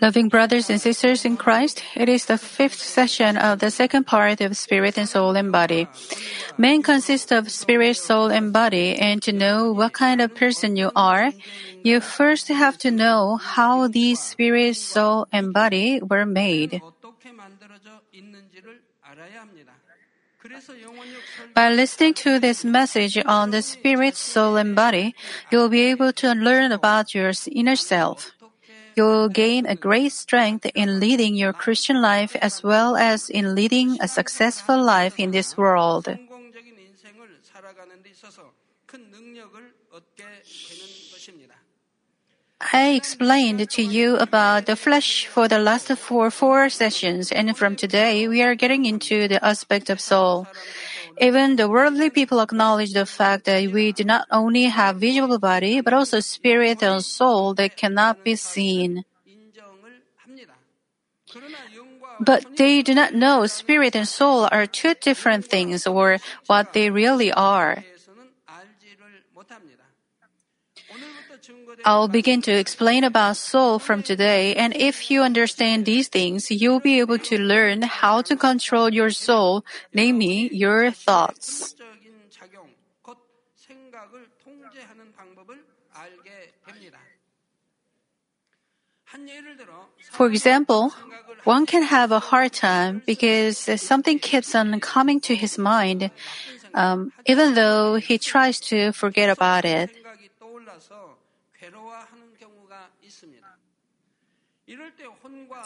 Loving brothers and sisters in Christ, it is the fifth session of the second part of spirit and soul and body. Man consists of spirit, soul, and body, and to know what kind of person you are, you first have to know how these spirit, soul, and body were made. By listening to this message on the spirit, soul, and body, you'll be able to learn about your inner self. You'll gain a great strength in leading your Christian life as well as in leading a successful life in this world. I explained to you about the flesh for the last four four sessions, and from today we are getting into the aspect of soul. Even the worldly people acknowledge the fact that we do not only have visible body, but also spirit and soul that cannot be seen. But they do not know spirit and soul are two different things or what they really are. I'll begin to explain about soul from today, and if you understand these things, you'll be able to learn how to control your soul, namely your thoughts. For example, one can have a hard time because something keeps on coming to his mind, um, even though he tries to forget about it.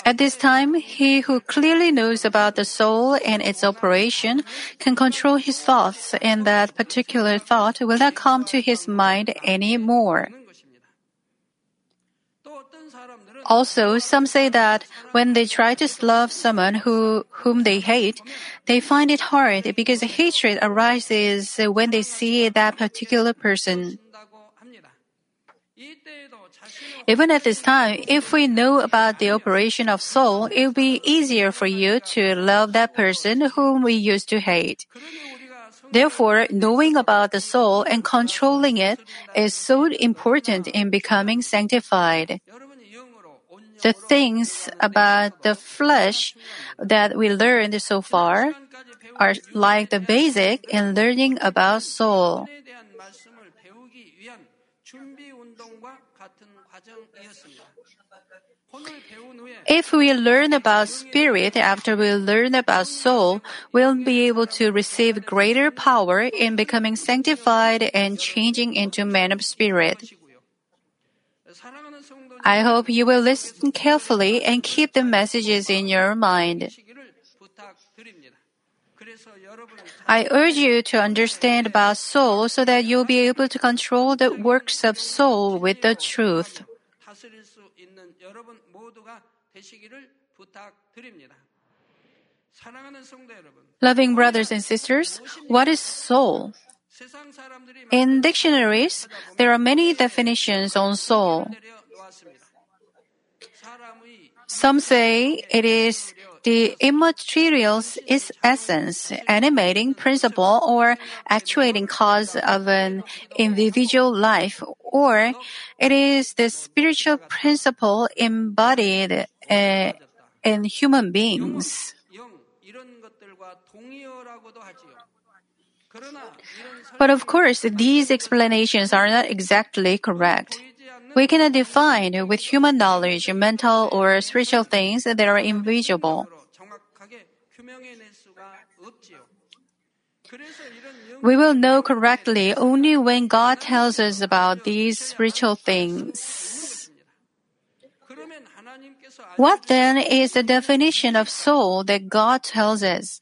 At this time, he who clearly knows about the soul and its operation can control his thoughts, and that particular thought will not come to his mind anymore. Also, some say that when they try to love someone who, whom they hate, they find it hard because hatred arises when they see that particular person. Even at this time, if we know about the operation of soul, it will be easier for you to love that person whom we used to hate. Therefore, knowing about the soul and controlling it is so important in becoming sanctified. The things about the flesh that we learned so far are like the basic in learning about soul. If we learn about spirit after we learn about soul, we'll be able to receive greater power in becoming sanctified and changing into men of spirit. I hope you will listen carefully and keep the messages in your mind. I urge you to understand about soul so that you'll be able to control the works of soul with the truth. Loving brothers and sisters, what is soul? In dictionaries, there are many definitions on soul. Some say it is the immaterial's is essence, animating principle, or actuating cause of an individual life, or it is the spiritual principle embodied uh, in human beings. But of course, these explanations are not exactly correct. We cannot define with human knowledge mental or spiritual things that are invisible. We will know correctly only when God tells us about these spiritual things. What then is the definition of soul that God tells us?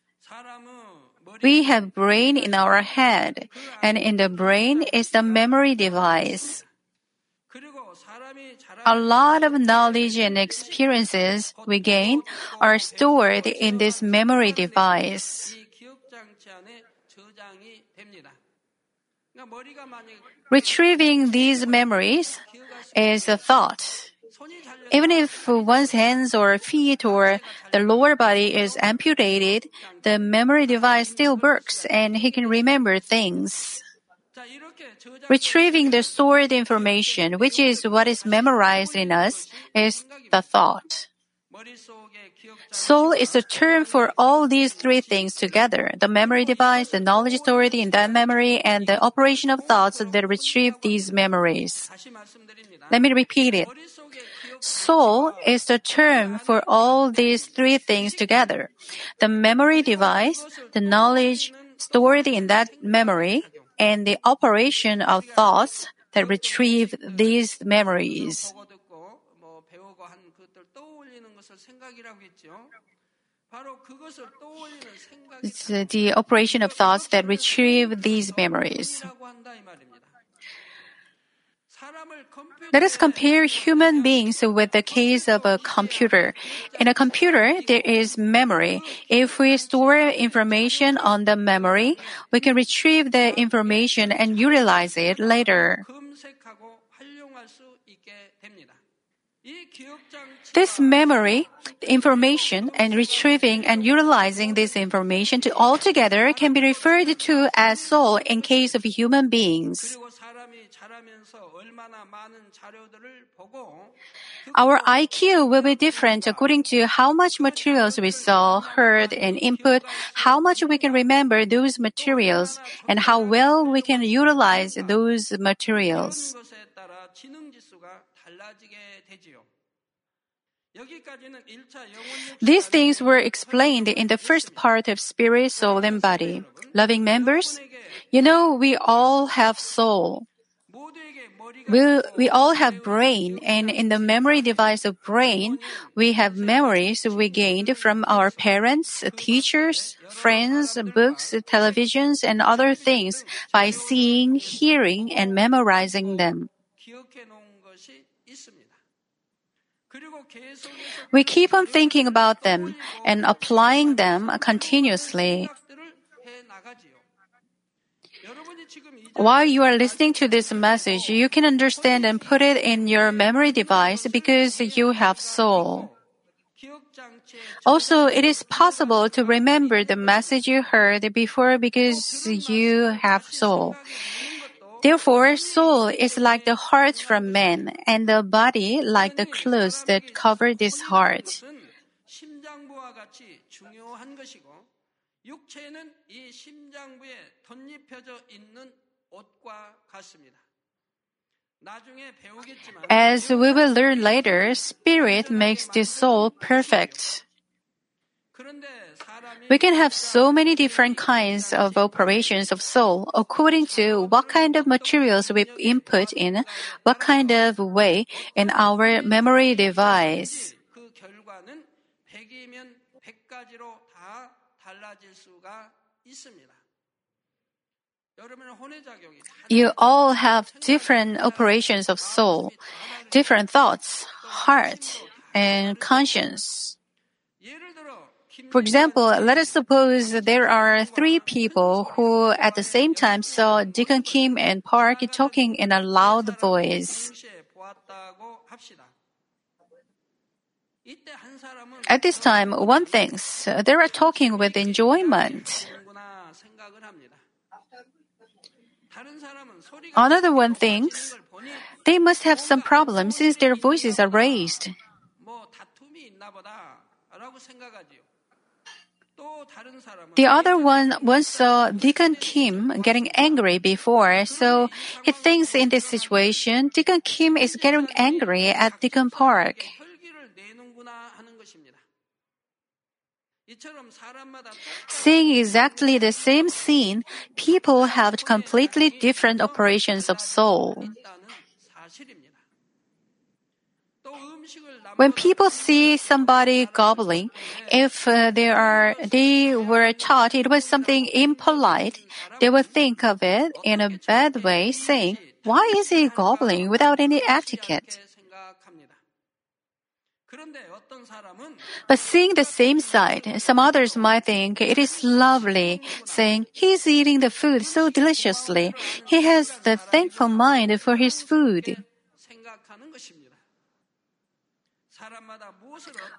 We have brain in our head, and in the brain is the memory device. A lot of knowledge and experiences we gain are stored in this memory device. Retrieving these memories is a thought. Even if one's hands or feet or the lower body is amputated, the memory device still works and he can remember things. Retrieving the stored information, which is what is memorized in us, is the thought. Soul is a term for all these three things together the memory device, the knowledge stored in that memory, and the operation of thoughts that retrieve these memories. Let me repeat it. Soul is the term for all these three things together the memory device, the knowledge stored in that memory, and the operation of thoughts that retrieve these memories. The operation of thoughts that retrieve these memories. Let us compare human beings with the case of a computer. In a computer, there is memory. If we store information on the memory, we can retrieve the information and utilize it later. This memory, information, and retrieving and utilizing this information to altogether can be referred to as soul in case of human beings. Our IQ will be different according to how much materials we saw, heard, and input, how much we can remember those materials, and how well we can utilize those materials. These things were explained in the first part of spirit, soul, and body. Loving members, you know we all have soul. We, we all have brain, and in the memory device of brain, we have memories we gained from our parents, teachers, friends, books, televisions, and other things by seeing, hearing, and memorizing them. We keep on thinking about them and applying them continuously. While you are listening to this message, you can understand and put it in your memory device because you have soul. Also, it is possible to remember the message you heard before because you have soul. Therefore, soul is like the heart from man, and the body like the clothes that cover this heart. As we will learn later, spirit makes the soul perfect. We can have so many different kinds of operations of soul according to what kind of materials we input in, what kind of way in our memory device. You all have different operations of soul, different thoughts, heart, and conscience. For example, let us suppose there are three people who at the same time saw Deacon Kim and Park talking in a loud voice. At this time, one thinks they are talking with enjoyment. Another one thinks they must have some problem since their voices are raised. The other one once saw Deacon Kim getting angry before, so he thinks in this situation, Deacon Kim is getting angry at Deacon Park. Seeing exactly the same scene, people have completely different operations of soul. When people see somebody gobbling, if uh, they are they were taught it was something impolite, they will think of it in a bad way, saying, "Why is he gobbling without any etiquette?" But seeing the same sight, some others might think it is lovely, saying, He's eating the food so deliciously. He has the thankful mind for his food.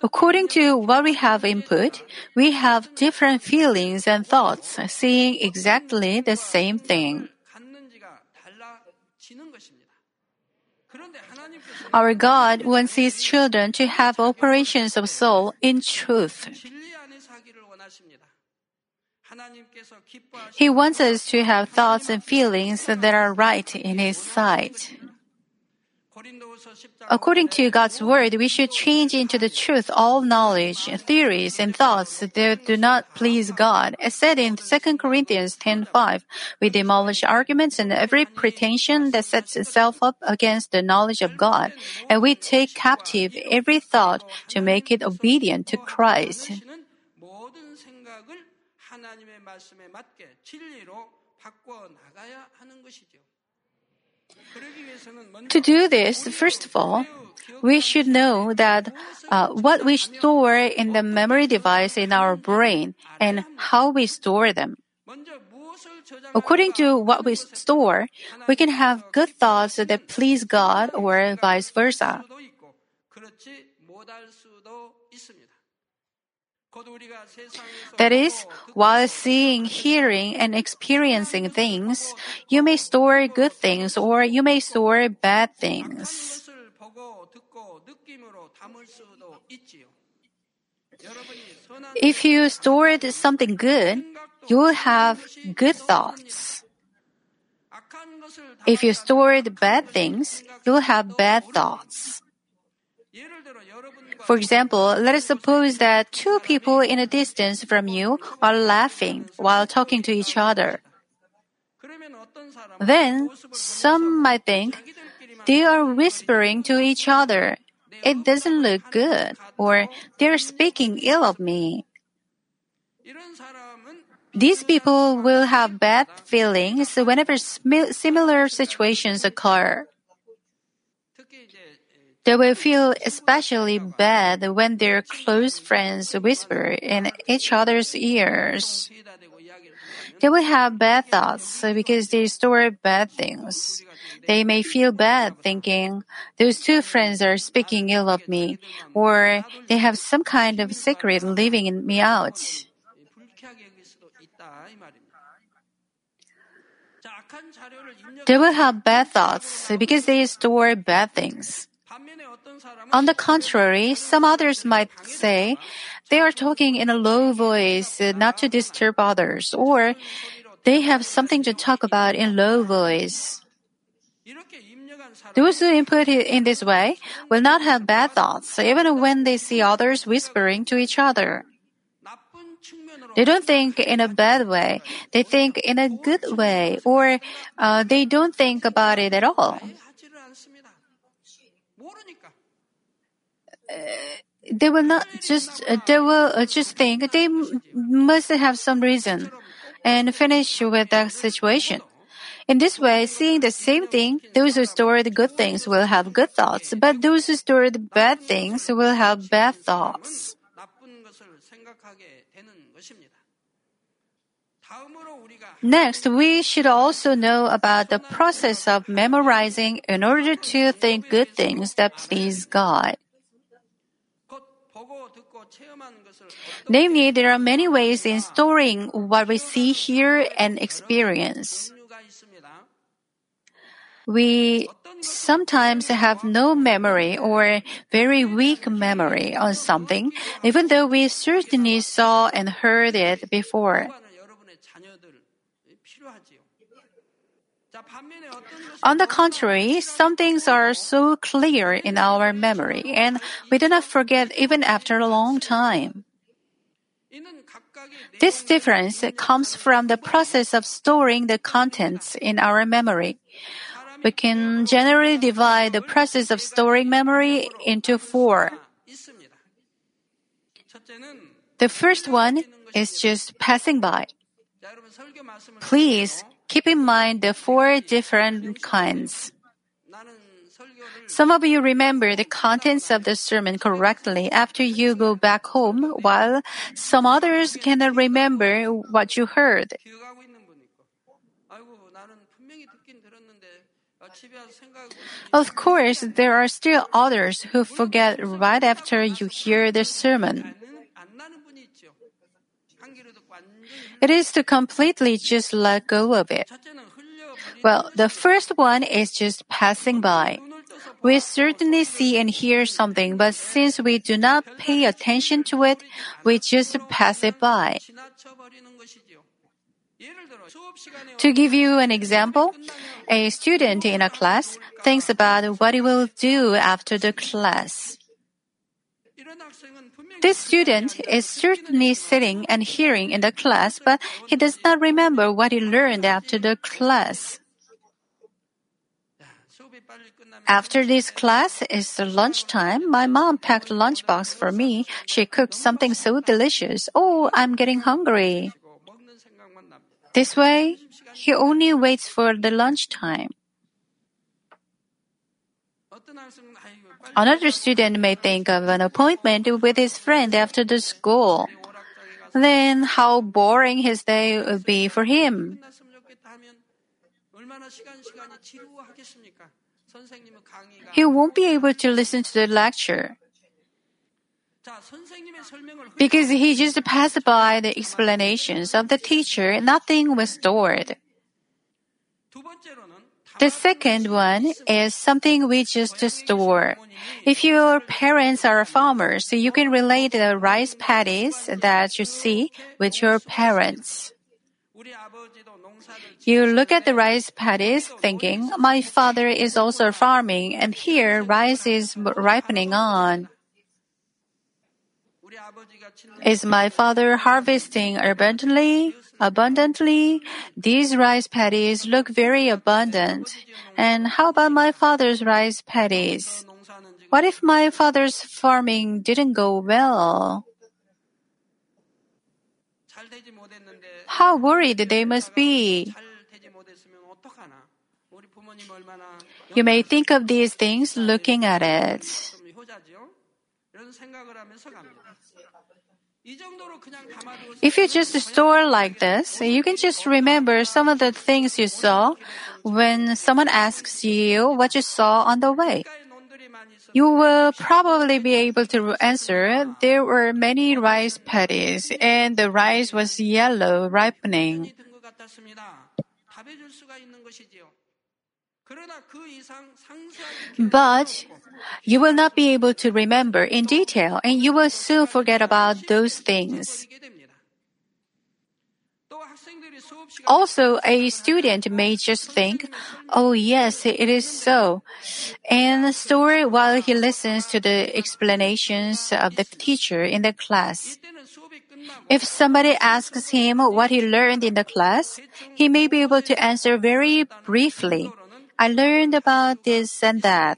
According to what we have input, we have different feelings and thoughts, seeing exactly the same thing. Our God wants His children to have operations of soul in truth. He wants us to have thoughts and feelings that are right in His sight. According to God's word, we should change into the truth all knowledge, theories, and thoughts that do not please God. As said in 2 Corinthians 10:5, we demolish arguments and every pretension that sets itself up against the knowledge of God, and we take captive every thought to make it obedient to Christ. To do this, first of all, we should know that uh, what we store in the memory device in our brain and how we store them. According to what we store, we can have good thoughts that please God or vice versa. That is, while seeing, hearing, and experiencing things, you may store good things or you may store bad things. If you stored something good, you will have good thoughts. If you stored bad things, you will have bad thoughts. For example, let us suppose that two people in a distance from you are laughing while talking to each other. Then some might think they are whispering to each other. It doesn't look good, or they're speaking ill of me. These people will have bad feelings whenever similar situations occur. They will feel especially bad when their close friends whisper in each other's ears. They will have bad thoughts because they store bad things. They may feel bad thinking, those two friends are speaking ill of me, or they have some kind of secret leaving me out. They will have bad thoughts because they store bad things. On the contrary, some others might say they are talking in a low voice not to disturb others, or they have something to talk about in low voice. Those who input it in this way will not have bad thoughts, even when they see others whispering to each other. They don't think in a bad way. They think in a good way, or uh, they don't think about it at all. They will not just uh, they will uh, just think they must have some reason and finish with that situation. In this way, seeing the same thing, those who store the good things will have good thoughts, but those who store the bad things will have bad thoughts. Next, we should also know about the process of memorizing in order to think good things that please God. Namely, there are many ways in storing what we see, hear, and experience. We sometimes have no memory or very weak memory on something, even though we certainly saw and heard it before. On the contrary, some things are so clear in our memory and we do not forget even after a long time. This difference comes from the process of storing the contents in our memory. We can generally divide the process of storing memory into four. The first one is just passing by. Please keep in mind the four different kinds. Some of you remember the contents of the sermon correctly after you go back home, while some others cannot remember what you heard. Of course, there are still others who forget right after you hear the sermon. It is to completely just let go of it. Well, the first one is just passing by. We certainly see and hear something, but since we do not pay attention to it, we just pass it by. To give you an example, a student in a class thinks about what he will do after the class. This student is certainly sitting and hearing in the class, but he does not remember what he learned after the class. After this class is lunchtime, my mom packed lunchbox for me. She cooked something so delicious. Oh, I'm getting hungry. This way, he only waits for the lunchtime. Another student may think of an appointment with his friend after the school. Then how boring his day would be for him. He won't be able to listen to the lecture. Because he just passed by the explanations of the teacher, nothing was stored. The second one is something we just store. If your parents are farmers, you can relate the rice paddies that you see with your parents. You look at the rice paddies thinking, my father is also farming and here rice is ripening on. Is my father harvesting abundantly? Abundantly? These rice paddies look very abundant. And how about my father's rice paddies? What if my father's farming didn't go well? How worried they must be. You may think of these things looking at it. If you just store like this, you can just remember some of the things you saw when someone asks you what you saw on the way. You will probably be able to answer there were many rice paddies and the rice was yellow ripening. But you will not be able to remember in detail and you will soon forget about those things. Also, a student may just think, oh yes, it is so, and store while he listens to the explanations of the teacher in the class. If somebody asks him what he learned in the class, he may be able to answer very briefly. I learned about this and that.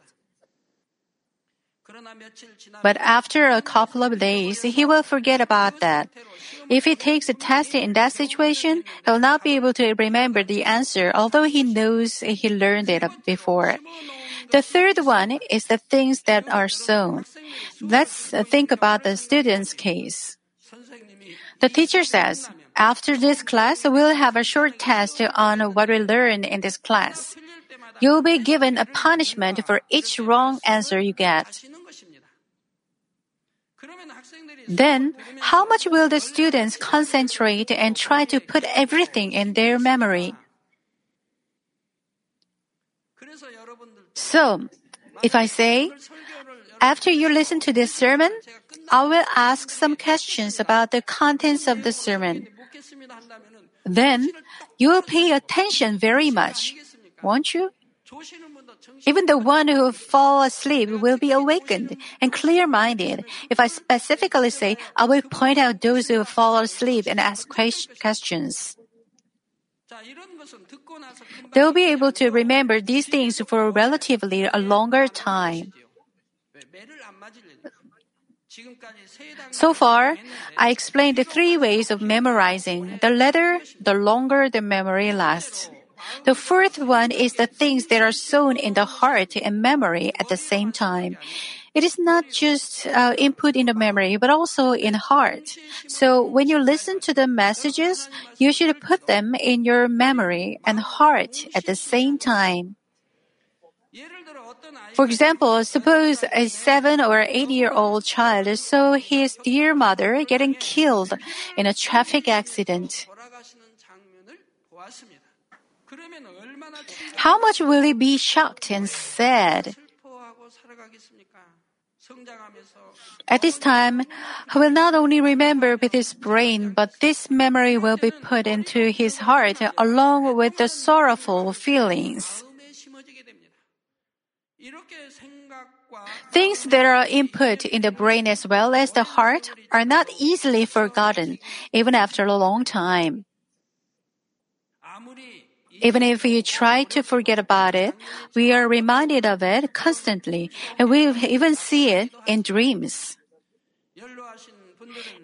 But after a couple of days, he will forget about that. If he takes a test in that situation, he will not be able to remember the answer, although he knows he learned it before. The third one is the things that are sown. Let's think about the student's case. The teacher says, after this class, we'll have a short test on what we learned in this class. You'll be given a punishment for each wrong answer you get. Then, how much will the students concentrate and try to put everything in their memory? So, if I say, after you listen to this sermon, I will ask some questions about the contents of the sermon. Then, you will pay attention very much, won't you? Even the one who fall asleep will be awakened and clear-minded. If I specifically say, I will point out those who fall asleep and ask questions. They'll be able to remember these things for relatively a longer time. So far, I explained the three ways of memorizing. The latter, the longer the memory lasts. The fourth one is the things that are sown in the heart and memory at the same time. It is not just uh, input in the memory, but also in heart. So when you listen to the messages, you should put them in your memory and heart at the same time. For example, suppose a seven or eight year old child saw his dear mother getting killed in a traffic accident. How much will he be shocked and sad? At this time, he will not only remember with his brain, but this memory will be put into his heart along with the sorrowful feelings. Things that are input in the brain as well as the heart are not easily forgotten, even after a long time. Even if we try to forget about it, we are reminded of it constantly, and we even see it in dreams.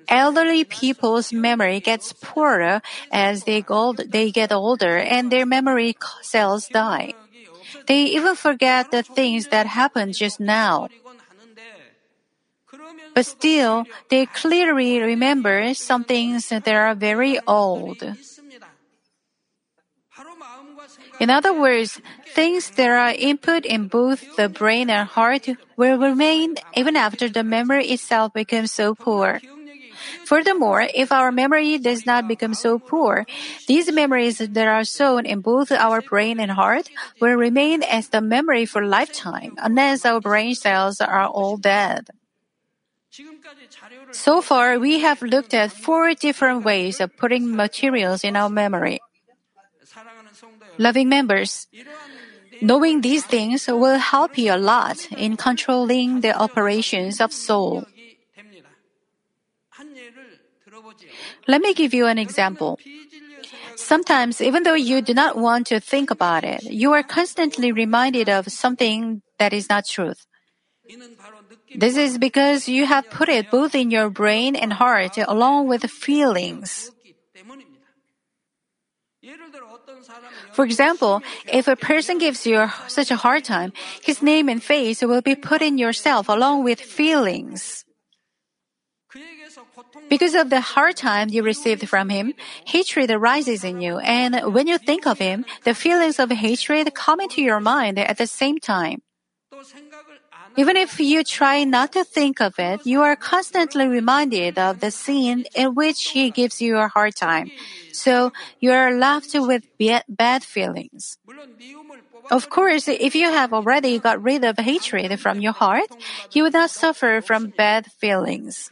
Elderly people's memory gets poorer as they, old, they get older and their memory cells die. They even forget the things that happened just now. But still, they clearly remember some things that are very old. In other words, things that are input in both the brain and heart will remain even after the memory itself becomes so poor. Furthermore, if our memory does not become so poor, these memories that are sown in both our brain and heart will remain as the memory for lifetime unless our brain cells are all dead. So far, we have looked at four different ways of putting materials in our memory loving members. Knowing these things will help you a lot in controlling the operations of soul. Let me give you an example. Sometimes, even though you do not want to think about it, you are constantly reminded of something that is not truth. This is because you have put it both in your brain and heart along with feelings. For example, if a person gives you such a hard time, his name and face will be put in yourself along with feelings. Because of the hard time you received from him, hatred arises in you, and when you think of him, the feelings of hatred come into your mind at the same time. Even if you try not to think of it, you are constantly reminded of the scene in which he gives you a hard time. So you are left with bad feelings. Of course, if you have already got rid of hatred from your heart, you will not suffer from bad feelings.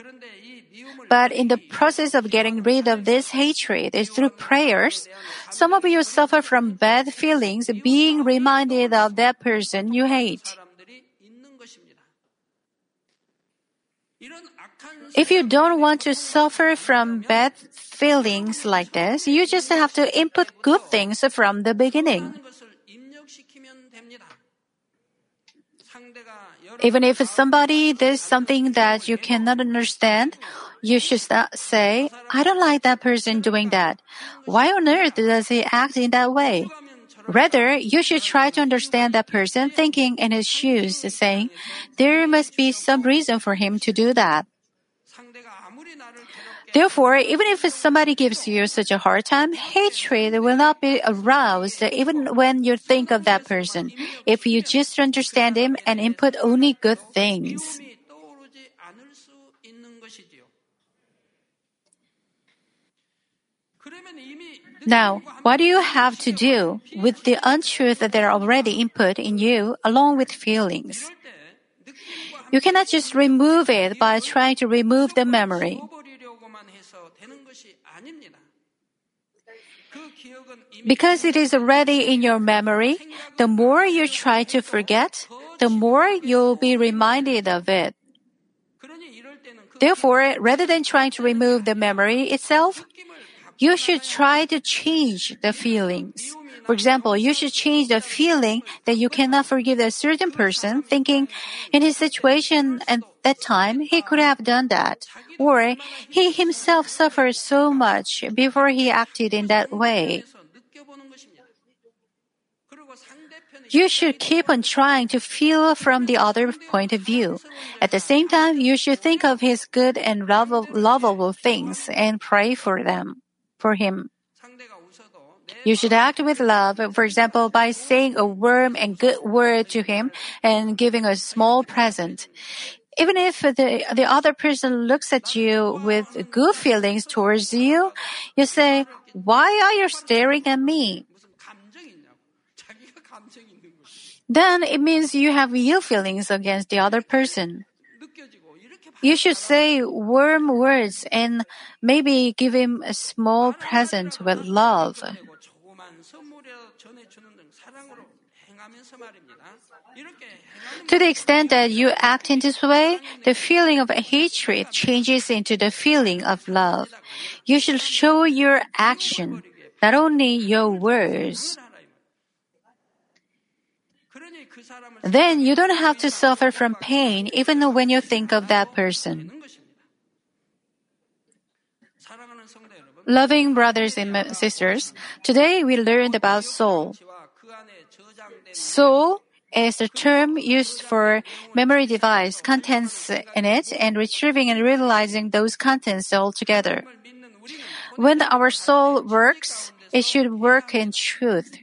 But in the process of getting rid of this hatred is through prayers. Some of you suffer from bad feelings being reminded of that person you hate. If you don't want to suffer from bad feelings like this, you just have to input good things from the beginning. Even if somebody does something that you cannot understand, you should say, I don't like that person doing that. Why on earth does he act in that way? Rather, you should try to understand that person thinking in his shoes, saying, There must be some reason for him to do that. Therefore, even if somebody gives you such a hard time, hatred will not be aroused even when you think of that person, if you just understand him and input only good things. Now, what do you have to do with the untruth that are already input in you along with feelings? You cannot just remove it by trying to remove the memory. Because it is already in your memory, the more you try to forget, the more you'll be reminded of it. Therefore, rather than trying to remove the memory itself, you should try to change the feelings. For example, you should change the feeling that you cannot forgive a certain person, thinking in his situation at that time, he could have done that. Or he himself suffered so much before he acted in that way. You should keep on trying to feel from the other point of view. At the same time, you should think of his good and lovable things and pray for them for him. You should act with love, for example, by saying a warm and good word to him and giving a small present. Even if the, the other person looks at you with good feelings towards you, you say, why are you staring at me? Then it means you have ill feelings against the other person. You should say warm words and maybe give him a small present with love. To the extent that you act in this way, the feeling of hatred changes into the feeling of love. You should show your action, not only your words. Then you don't have to suffer from pain even when you think of that person. Loving brothers and sisters, today we learned about soul. Soul is the term used for memory device, contents in it, and retrieving and realizing those contents all together. When our soul works, it should work in truth.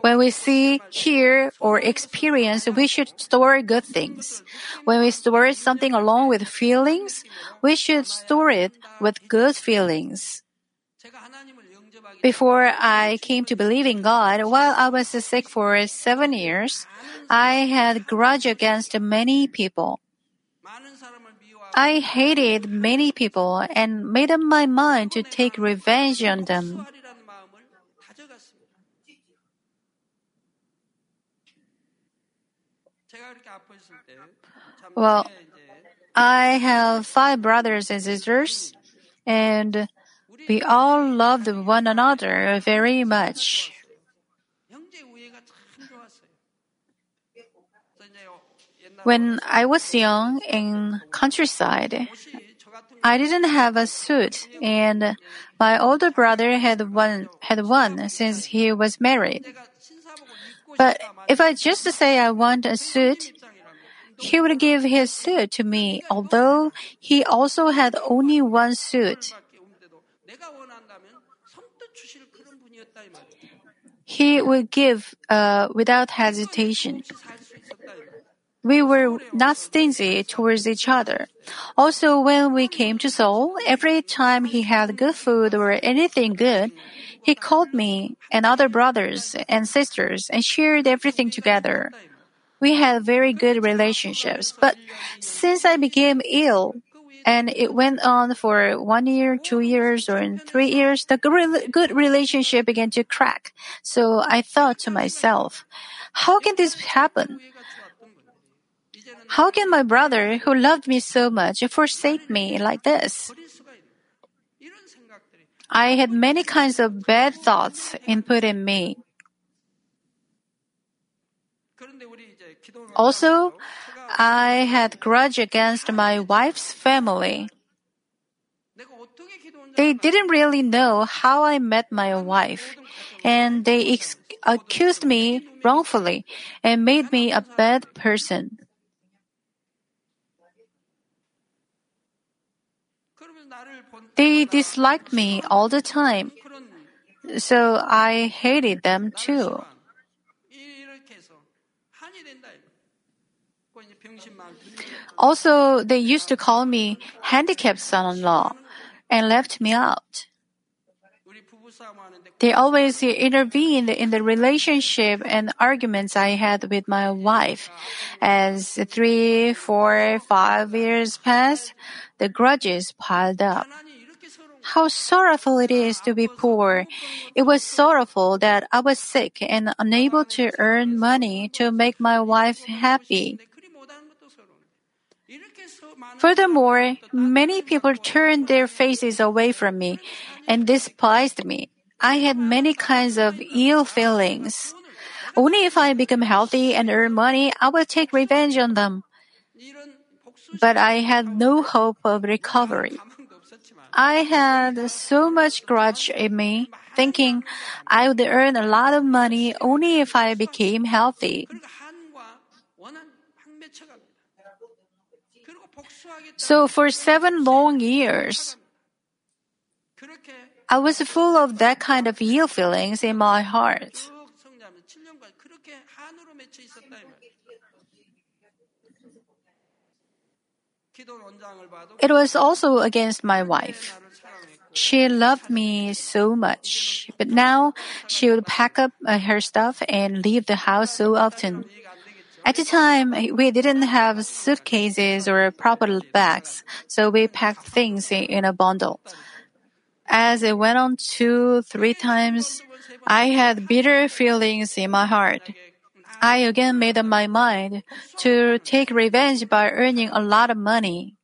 When we see, hear, or experience, we should store good things. When we store something along with feelings, we should store it with good feelings. Before I came to believe in God, while I was sick for seven years, I had grudge against many people. I hated many people and made up my mind to take revenge on them. Well, I have five brothers and sisters, and we all loved one another very much. When I was young in countryside, I didn't have a suit, and my older brother had one had one since he was married. But if I just say I want a suit, he would give his suit to me, although he also had only one suit. He would give uh, without hesitation. We were not stingy towards each other. Also, when we came to Seoul, every time he had good food or anything good, he called me and other brothers and sisters and shared everything together. We had very good relationships, but since I became ill, and it went on for one year, two years, or in three years, the good relationship began to crack. So I thought to myself, how can this happen? How can my brother, who loved me so much, forsake me like this? I had many kinds of bad thoughts input in me. Also, I had grudge against my wife's family. They didn't really know how I met my wife, and they ex- accused me wrongfully and made me a bad person. They disliked me all the time, so I hated them too. Also, they used to call me handicapped son-in-law and left me out. They always intervened in the relationship and arguments I had with my wife. As three, four, five years passed, the grudges piled up. How sorrowful it is to be poor. It was sorrowful that I was sick and unable to earn money to make my wife happy. Furthermore, many people turned their faces away from me and despised me. I had many kinds of ill feelings. Only if I become healthy and earn money, I will take revenge on them. But I had no hope of recovery. I had so much grudge in me, thinking I would earn a lot of money only if I became healthy. So for seven long years, I was full of that kind of ill feelings in my heart. It was also against my wife. She loved me so much, but now she would pack up uh, her stuff and leave the house so often. At the time, we didn't have suitcases or proper bags, so we packed things in a bundle. As it went on two, three times, I had bitter feelings in my heart. I again made up my mind to take revenge by earning a lot of money.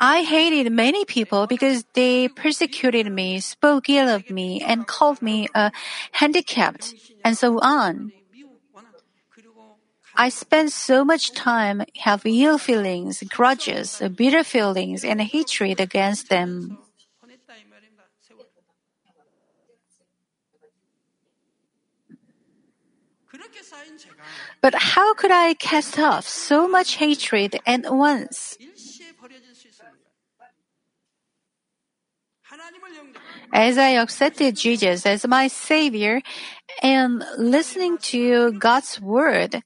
I hated many people because they persecuted me, spoke ill of me, and called me a handicapped, and so on. I spent so much time having ill feelings, grudges, bitter feelings, and hatred against them. But how could I cast off so much hatred at once? As I accepted Jesus as my Savior and listening to God's Word,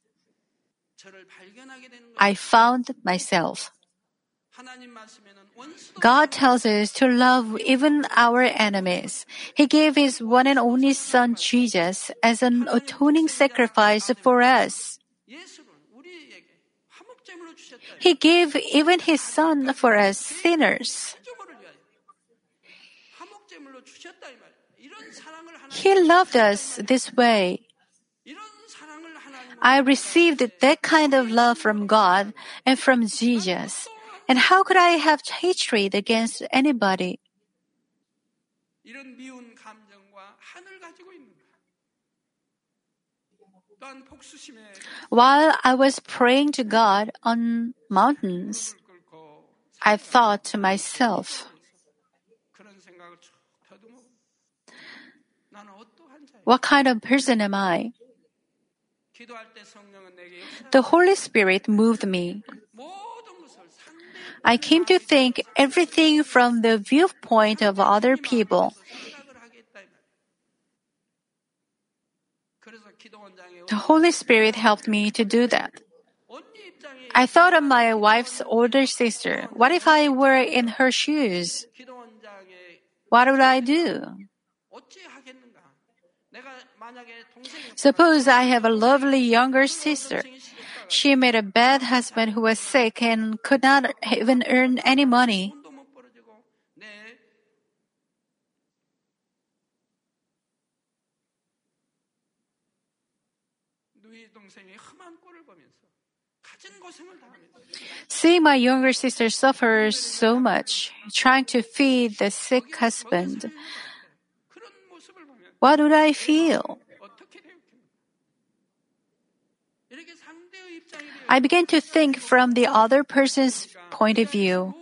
I found myself. God tells us to love even our enemies. He gave His one and only Son Jesus as an atoning sacrifice for us. He gave even His Son for us sinners. He loved us this way. I received that kind of love from God and from Jesus. And how could I have hatred against anybody? While I was praying to God on mountains, I thought to myself, What kind of person am I? The Holy Spirit moved me. I came to think everything from the viewpoint of other people. The Holy Spirit helped me to do that. I thought of my wife's older sister. What if I were in her shoes? What would I do? Suppose I have a lovely younger sister. She met a bad husband who was sick and could not even earn any money. Seeing my younger sister suffer so much, trying to feed the sick husband, what would I feel? I began to think from the other person's point of view.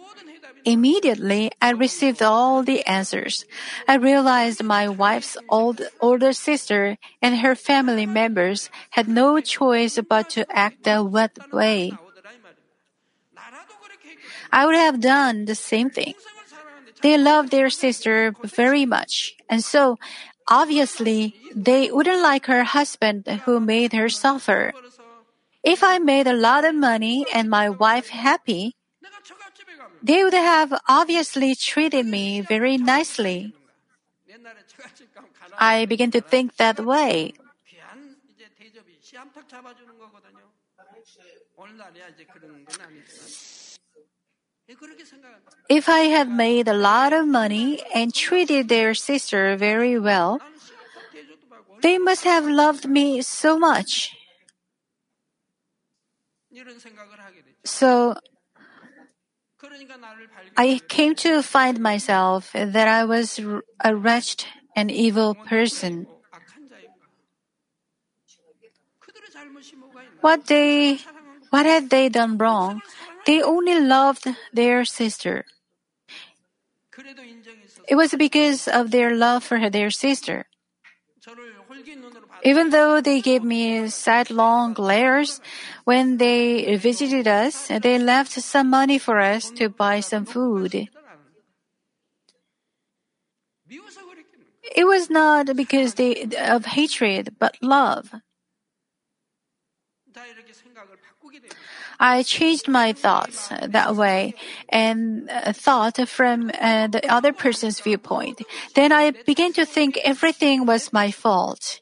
Immediately, I received all the answers. I realized my wife's old, older sister and her family members had no choice but to act that way. I would have done the same thing. They loved their sister very much, and so obviously they wouldn't like her husband who made her suffer. If I made a lot of money and my wife happy, they would have obviously treated me very nicely. I began to think that way. If I had made a lot of money and treated their sister very well, they must have loved me so much. So I came to find myself that I was a wretched and evil person. What they, what had they done wrong? They only loved their sister. It was because of their love for their sister. Even though they gave me sidelong glares, when they visited us, they left some money for us to buy some food. It was not because they, of hatred, but love. I changed my thoughts that way and uh, thought from uh, the other person's viewpoint. Then I began to think everything was my fault.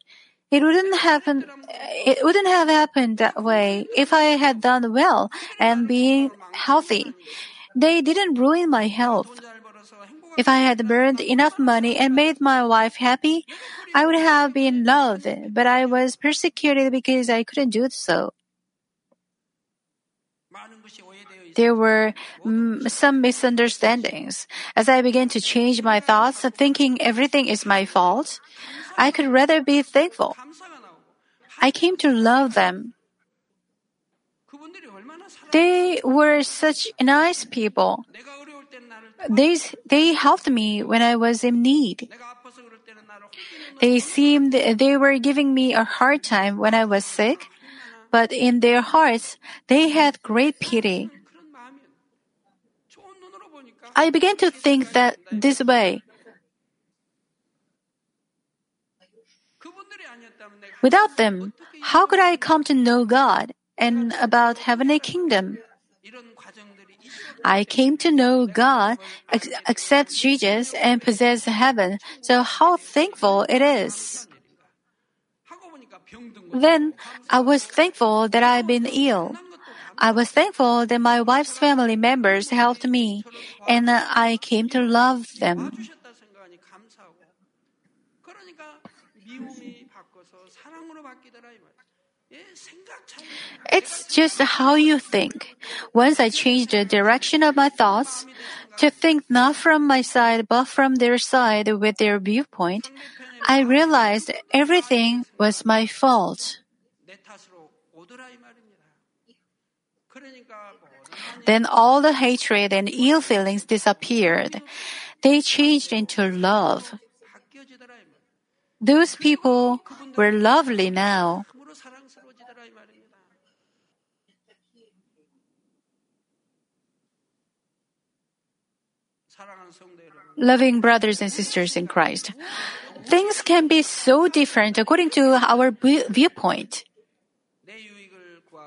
It wouldn't happen. It wouldn't have happened that way if I had done well and been healthy. They didn't ruin my health. If I had earned enough money and made my wife happy, I would have been loved, but I was persecuted because I couldn't do so. there were mm, some misunderstandings. As I began to change my thoughts, thinking everything is my fault, I could rather be thankful. I came to love them. They were such nice people. They, they helped me when I was in need. They seemed they were giving me a hard time when I was sick, but in their hearts, they had great pity. I began to think that this way. Without them, how could I come to know God and about heavenly kingdom? I came to know God, accept Jesus, and possess heaven. So how thankful it is. Then I was thankful that I've been ill. I was thankful that my wife's family members helped me, and I came to love them. It's just how you think. Once I changed the direction of my thoughts to think not from my side but from their side with their viewpoint, I realized everything was my fault. Then all the hatred and ill feelings disappeared. They changed into love. Those people were lovely now. Loving brothers and sisters in Christ. Things can be so different according to our viewpoint.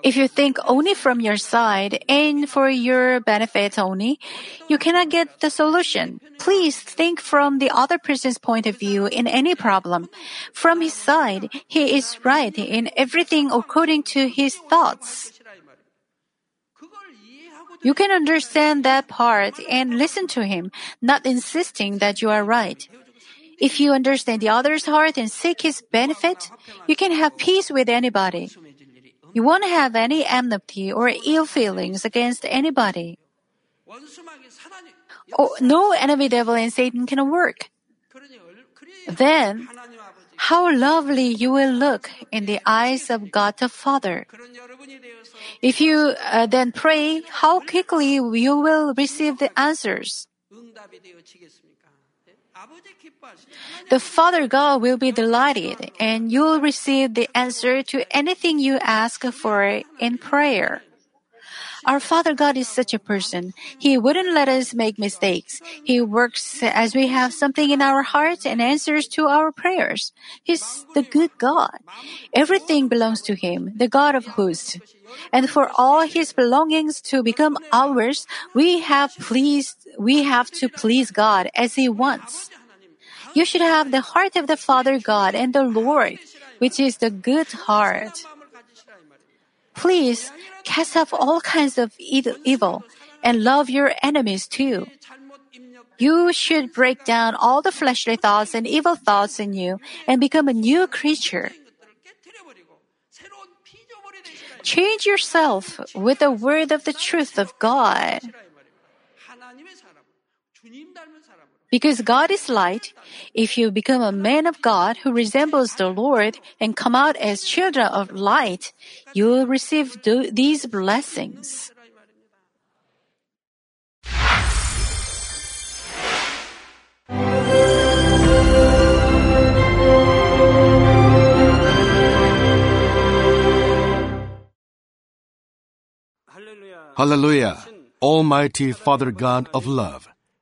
If you think only from your side and for your benefit only, you cannot get the solution. Please think from the other person's point of view in any problem. From his side, he is right in everything according to his thoughts. You can understand that part and listen to him, not insisting that you are right. If you understand the other's heart and seek his benefit, you can have peace with anybody. You won't have any enmity or ill feelings against anybody. Oh, no enemy devil and Satan can work. Then, how lovely you will look in the eyes of God the Father. If you uh, then pray, how quickly you will receive the answers. The Father God will be delighted and you will receive the answer to anything you ask for in prayer. Our Father God is such a person. He wouldn't let us make mistakes. He works as we have something in our heart and answers to our prayers. He's the good God. Everything belongs to Him, the God of hosts. And for all His belongings to become ours, we have pleased, we have to please God as He wants. You should have the heart of the Father God and the Lord, which is the good heart. Please cast off all kinds of evil and love your enemies too. You should break down all the fleshly thoughts and evil thoughts in you and become a new creature. Change yourself with the word of the truth of God. Because God is light, if you become a man of God who resembles the Lord and come out as children of light, you will receive do- these blessings. Hallelujah! Almighty Father God of love